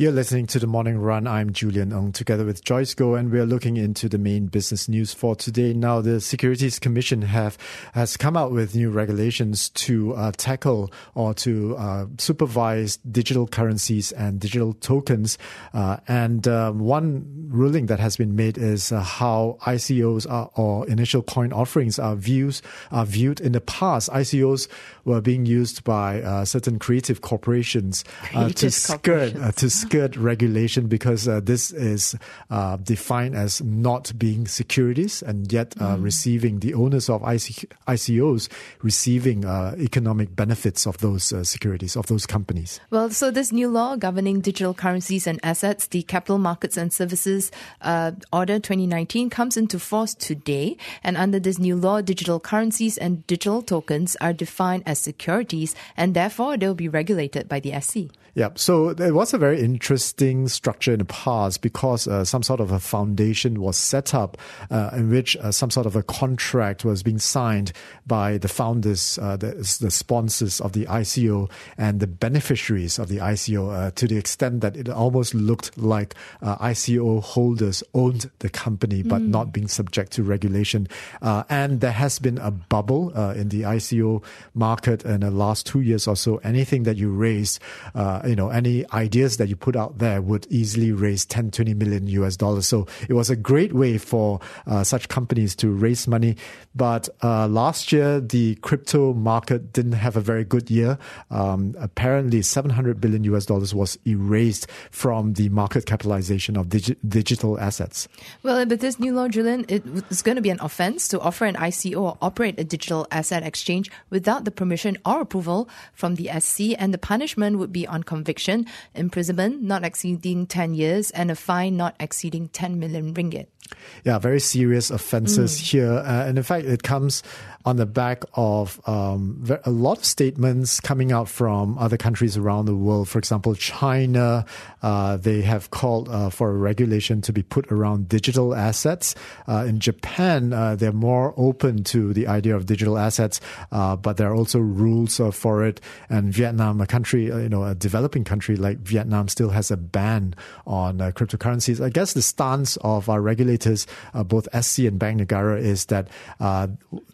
You're listening to the Morning Run. I'm Julian Ong together with Joyce Goh, and we're looking into the main business news for today. Now, the Securities Commission have has come out with new regulations to uh, tackle or to uh, supervise digital currencies and digital tokens. Uh, and um, one ruling that has been made is uh, how ICOs are, or initial coin offerings are views are viewed in the past. ICOs were being used by uh, certain creative corporations uh, to skirt to skirt regulation because uh, this is uh, defined as not being securities and yet uh, mm. receiving the owners of IC- ICOs receiving uh, economic benefits of those uh, securities of those companies. Well, so this new law governing digital currencies and assets, the Capital Markets and Services Order 2019, comes into force today, and under this new law, digital currencies and digital tokens are defined as securities, and therefore they'll be regulated by the SC. Yeah, so it was a very interesting structure in the past because uh, some sort of a foundation was set up uh, in which uh, some sort of a contract was being signed by the founders, uh, the, the, sponsors of the ICO, and the beneficiaries of the ICO uh, to the extent that it almost looked like uh, ICO holders owned the company but mm. not being subject to regulation. and there has been a bubble in the ICO market in the last two years or so. Anything that you raise, you know, any ideas that you put out there would easily raise 10, 20 million US dollars. So it was a great way for uh, such companies to raise money. But uh, last year, the crypto market didn't have a very good year. Um, apparently, 700 billion US dollars was erased from the market capitalization of digi- digital assets. Well, but this new law, Julian, it's going to be an offense to offer an ICO or operate a digital asset exchange without the permission or approval from the SC, and the punishment would be on conviction, imprisonment not exceeding 10 years, and a fine not exceeding 10 million ringgit. Yeah, very serious offences mm. here. Uh, and in fact, it comes on the back of um, a lot of statements coming out from other countries around the world. For example, China, uh, they have called uh, for a regulation to be put around digital assets. Uh, in Japan, uh, they're more open to the idea of digital assets, uh, but there are also rules uh, for it. And Vietnam, a country, you know, a developing country like Vietnam, still has a ban on cryptocurrencies. I guess the stance of our regulators, both SC and Bank Negara, is that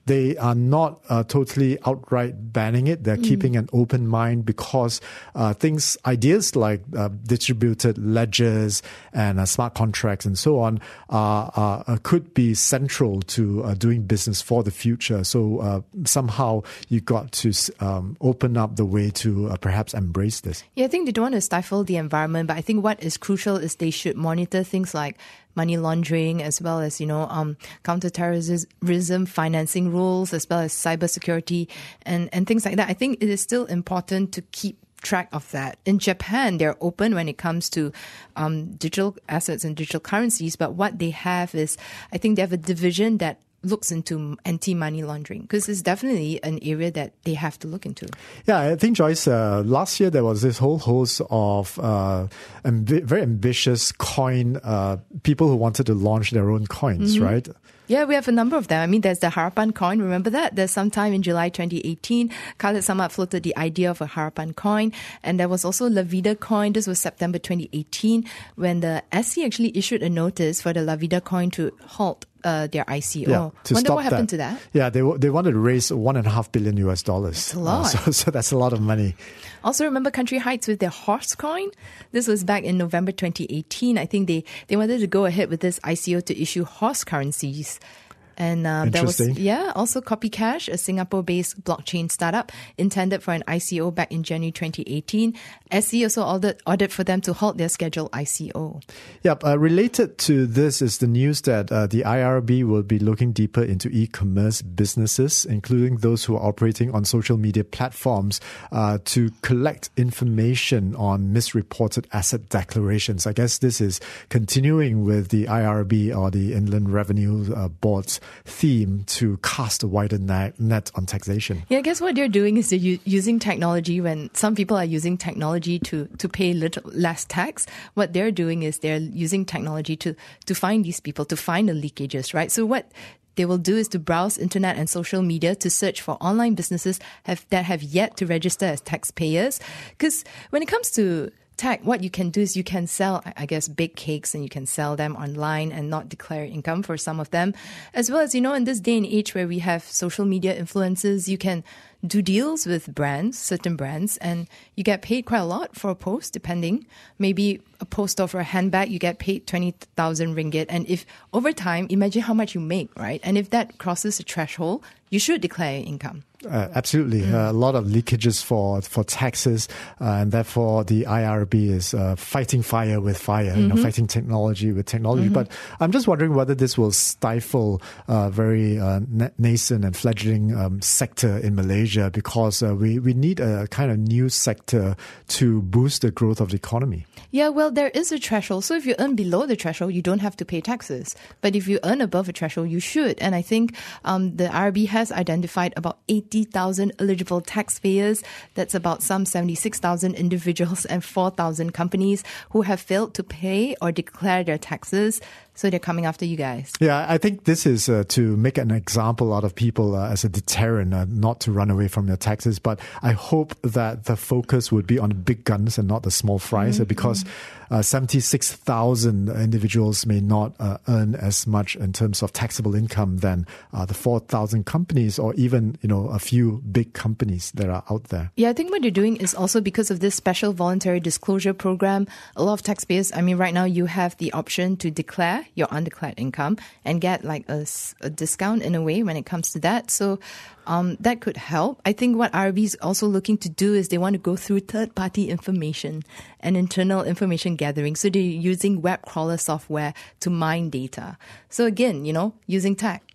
they are not uh, totally outright banning it. They're mm. keeping an open mind because uh, things, ideas like uh, distributed ledgers and uh, smart contracts and so on uh, could be central to uh, doing business for the future. So somehow you got to um, open up the way to perhaps embrace this. Yeah, I think they don't want to stifle the environment, but I think what is crucial is they should monitor things like money laundering as well as you know um, counterterrorism financing rules as well as cybersecurity and and things like that. I think it is still important to keep track of that. In Japan, they're open when it comes to um, digital assets and digital currencies, but what they have is, I think they have a division that looks into anti-money laundering because it's definitely an area that they have to look into. Yeah, I think Joyce. Uh, last year there was this whole host of uh, amb- very ambitious coin uh, people who wanted to launch their own coins, mm-hmm. right? Yeah, we have a number of them. I mean, there's the Harapan coin. Remember that? There's sometime in July 2018, Khalid Samad floated the idea of a Harapan coin. And there was also La Vida coin. This was September 2018 when the SC actually issued a notice for the La Vida coin to halt uh, their ICO. Yeah, to Wonder what happened that. to that. Yeah, they they wanted to raise one and a half billion US dollars. That's a lot. Uh, so, so that's a lot of money. Also, remember Country Heights with their horse coin. This was back in November 2018. I think they they wanted to go ahead with this ICO to issue horse currencies weeks. And uh, there was, yeah, also CopyCash, a Singapore based blockchain startup intended for an ICO back in January 2018. SC also ordered, ordered for them to halt their scheduled ICO. Yep. Uh, related to this is the news that uh, the IRB will be looking deeper into e commerce businesses, including those who are operating on social media platforms, uh, to collect information on misreported asset declarations. I guess this is continuing with the IRB or the Inland Revenue uh, Board's theme to cast a wider net, on taxation. Yeah, I guess what they're doing is they're using technology when some people are using technology to, to pay little less tax. What they're doing is they're using technology to, to find these people, to find the leakages, right? So what they will do is to browse internet and social media to search for online businesses have, that have yet to register as taxpayers. Because when it comes to tech, what you can do is you can sell, I guess, big cakes and you can sell them online and not declare income for some of them. As well as, you know, in this day and age where we have social media influences, you can do deals with brands, certain brands, and you get paid quite a lot for a post, depending. Maybe a post of a handbag, you get paid 20,000 ringgit. And if over time, imagine how much you make, right? And if that crosses a threshold, you should declare income. Uh, absolutely, mm. uh, a lot of leakages for for taxes, uh, and therefore the IRB is uh, fighting fire with fire, mm-hmm. you know, mm-hmm. fighting technology with technology. Mm-hmm. But I'm just wondering whether this will stifle a very uh, nascent and fledgling um, sector in Malaysia, because uh, we we need a kind of new sector to boost the growth of the economy. Yeah, well, there is a threshold. So if you earn below the threshold, you don't have to pay taxes. But if you earn above a threshold, you should. And I think um, the IRB has identified about 80,000 eligible taxpayers. That's about some 76,000 individuals and 4,000 companies who have failed to pay or declare their taxes. So they're coming after you guys. Yeah, I think this is uh, to make an example out of people uh, as a deterrent, uh, not to run away from your taxes. But I hope that the focus would be on the big guns and not the small fries, mm-hmm. because uh, 76,000 individuals may not uh, earn as much in terms of taxable income than uh, the 4,000 companies or even, you know, a few big companies that are out there. Yeah, I think what you're doing is also because of this special voluntary disclosure program. A lot of taxpayers, I mean, right now you have the option to declare your undeclared income and get like a, a discount in a way when it comes to that. So um, that could help. I think what RB is also looking to do is they want to go through third party information and internal information gathering. So they're using web crawler software to mine data. So again, you know, using tech.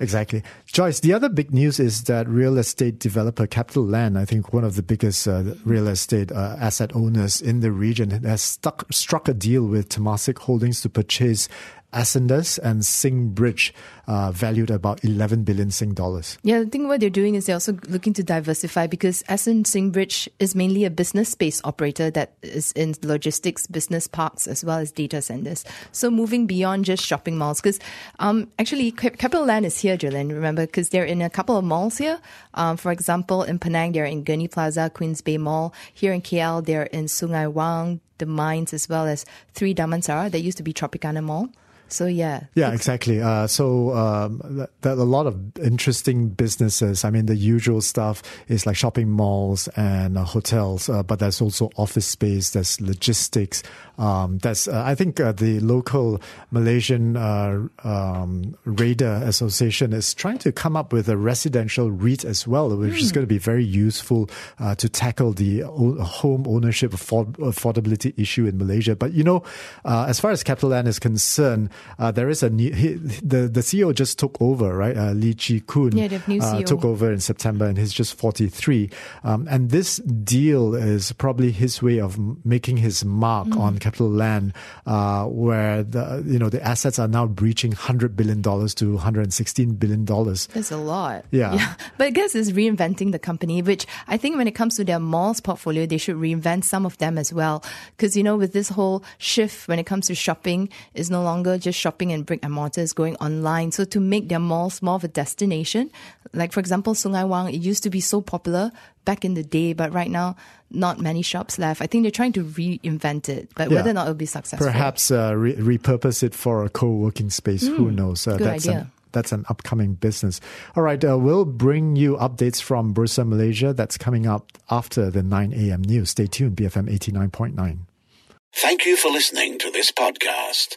Exactly. Joyce, the other big news is that real estate developer CapitaLand, I think one of the biggest uh, real estate uh, asset owners in the region, has stuck, struck a deal with Temasek Holdings to purchase Ascendas and SingBridge, uh, valued about 11 billion Sing dollars. Yeah, I think what they're doing is they're also looking to diversify because Ascendas SingBridge is mainly a business space operator that is in logistics, business parks, as well as data centers. So moving beyond just shopping malls, because um, actually CapitaLand is here, Julian, remember, because they're in a couple of malls here. Um, for example, in Penang, they're in Gurney Plaza, Queensbay Mall. Here in KL, they're in Sungai Wang, the mines, as well as Three Damansara that used to be Tropicana Mall. So yeah. Yeah, exactly. Uh, so um, there are a lot of interesting businesses. I mean, the usual stuff is like shopping malls and uh, hotels, uh, but there's also office space. There's logistics. Um, that's uh, I think uh, the local Malaysian uh, um, Association is trying to come up with a residential REIT as well, which mm. is hmm. going to be very useful to tackle the home ownership affordability issue in Malaysia. But you know, as far as CapitaLand is concerned uh, there is a new, he, the, the CEO just took over, right? Uh, Lee Chee Koon yeah, uh, took over in September and he's just 43. Um, and this deal is probably his way of making his mark mm. on CapitaLand, uh, where the, you know, the assets are now breaching $100 billion to $116 billion. That's a lot. Yeah. yeah. But I guess it's reinventing the company, which I think when it comes to their malls portfolio, they should reinvent some of them as well. Because, you know, with this whole shift when it comes to shopping is no longer just just shopping in brick and mortar is going online. So to make their malls more of a destination, like for example, Sungai Wang, it used to be so popular back in the day, but right now, not many shops left. I think they're trying to reinvent it, but yeah. whether or not it'll be successful. Perhaps uh, re- repurpose it for a co-working space. Mm, Who knows? Uh, good that's idea. An, that's an upcoming business. All right, uh, we'll bring you updates from Bursa Malaysia. That's coming up after the 9 a.m. news. Stay tuned, BFM 89.9. Thank you for listening to this podcast.